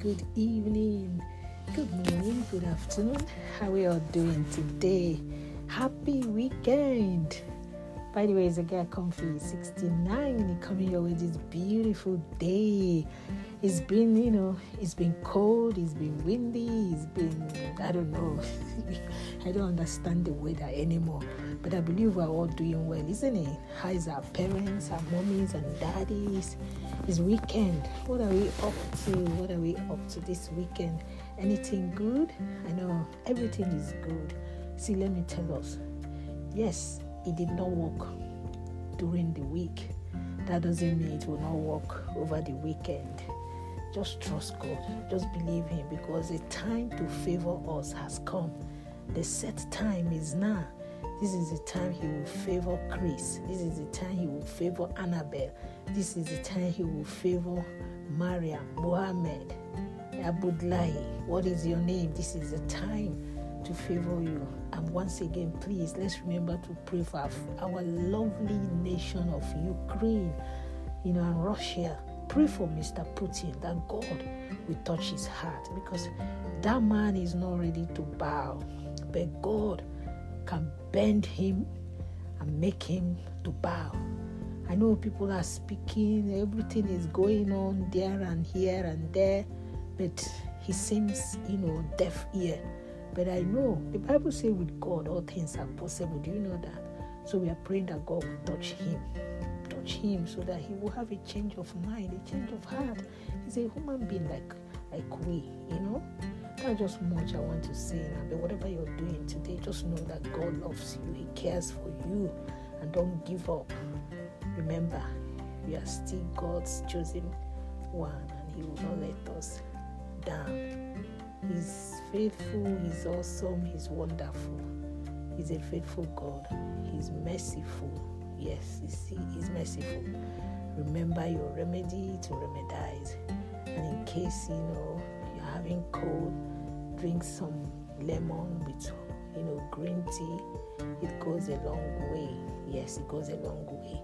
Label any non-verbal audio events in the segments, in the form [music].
good evening, good morning, good afternoon. How are we all doing today? Happy weekend! By the way, it's a girl comfy 69 coming your way this beautiful day. It's been, you know, it's been cold, it's been windy, it's been, I don't know. [laughs] I don't understand the weather anymore. But I believe we're all doing well, isn't it? How is our parents, our mommies and daddies? It's weekend. What are we up to? What are we up to this weekend? Anything good? I know everything is good. See, let me tell us. Yes, it did not work during the week. That doesn't mean it will not work over the weekend. Just trust God. Just believe Him because the time to favor us has come. The set time is now. This is the time He will favor Chris. This is the time He will favor Annabelle. This is the time He will favor Maria, Mohammed, Abdullahi. What is your name? This is the time to favor you. And once again, please let's remember to pray for our lovely nation of Ukraine, you know, and Russia. Pray for Mr. Putin that God will touch his heart because that man is not ready to bow, but God can bend him and make him to bow. I know people are speaking, everything is going on there and here and there, but he seems, you know, deaf ear. But I know the Bible says with God all things are possible. Do you know that? So we are praying that God will touch him, touch him, so that he will have a change of mind, a change of heart. He's a human being like like we, you know. That's just much I want to say now. But whatever you're doing today, just know that God loves you. He cares for you, and don't give up. Remember, we are still God's chosen one, and He will not let us down. He's faithful, He's awesome, He's wonderful. He's a faithful God. He's merciful. Yes, He's, he's merciful. Remember your remedy to remedize. And in case you know you're having cold, drink some lemon with you know green tea. It goes a long way. Yes, it goes a long way.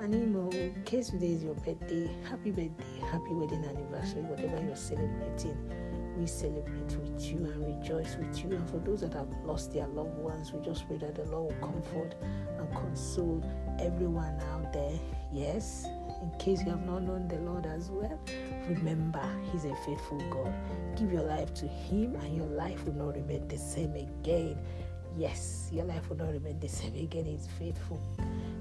And you know, in case today is your birthday, happy birthday, happy wedding anniversary, whatever you're celebrating we celebrate with you and rejoice with you. And for those that have lost their loved ones, we just pray that the Lord will comfort and console everyone out there. Yes, in case you have not known the Lord as well, remember He's a faithful God. Give your life to Him, and your life will not remain the same again. Yes, your life will not remain the same again. He's faithful.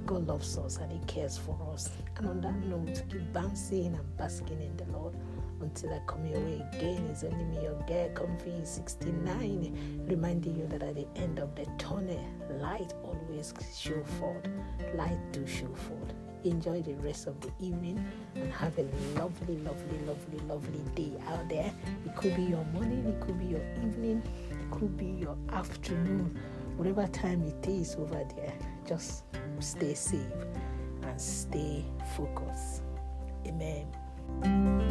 God loves us and He cares for us. And on that note, keep bouncing and basking in the Lord until I come your way again. It's only me, your girl, Comfy 69, reminding you that at the end of the tunnel, light always show forth. Light do show forth. Enjoy the rest of the evening and have a lovely, lovely, lovely, lovely day out there. It could be your morning, it could be your evening, it could be your afternoon, whatever time it is over there. Just stay safe and stay focused. Amen.